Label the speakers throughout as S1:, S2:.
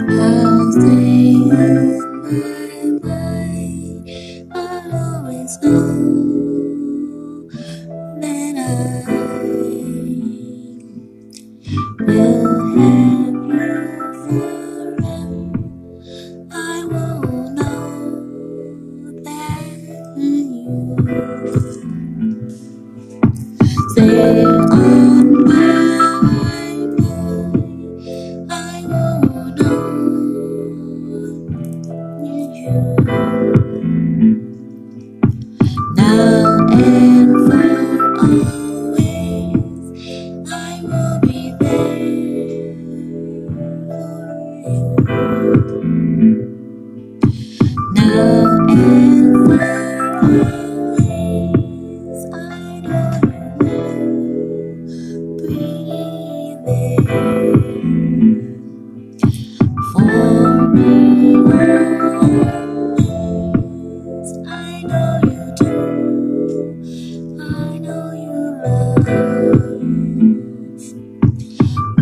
S1: How they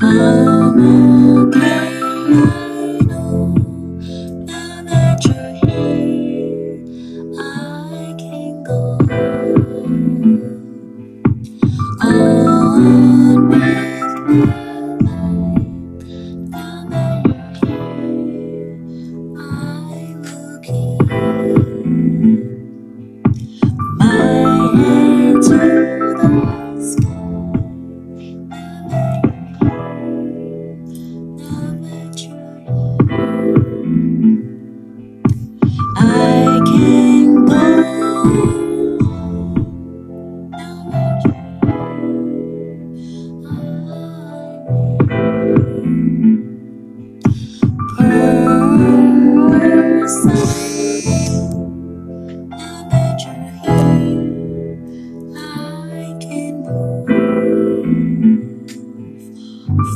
S1: Come and let me know the nature here.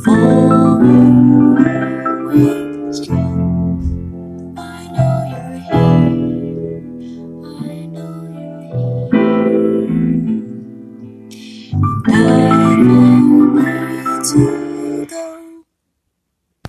S1: 风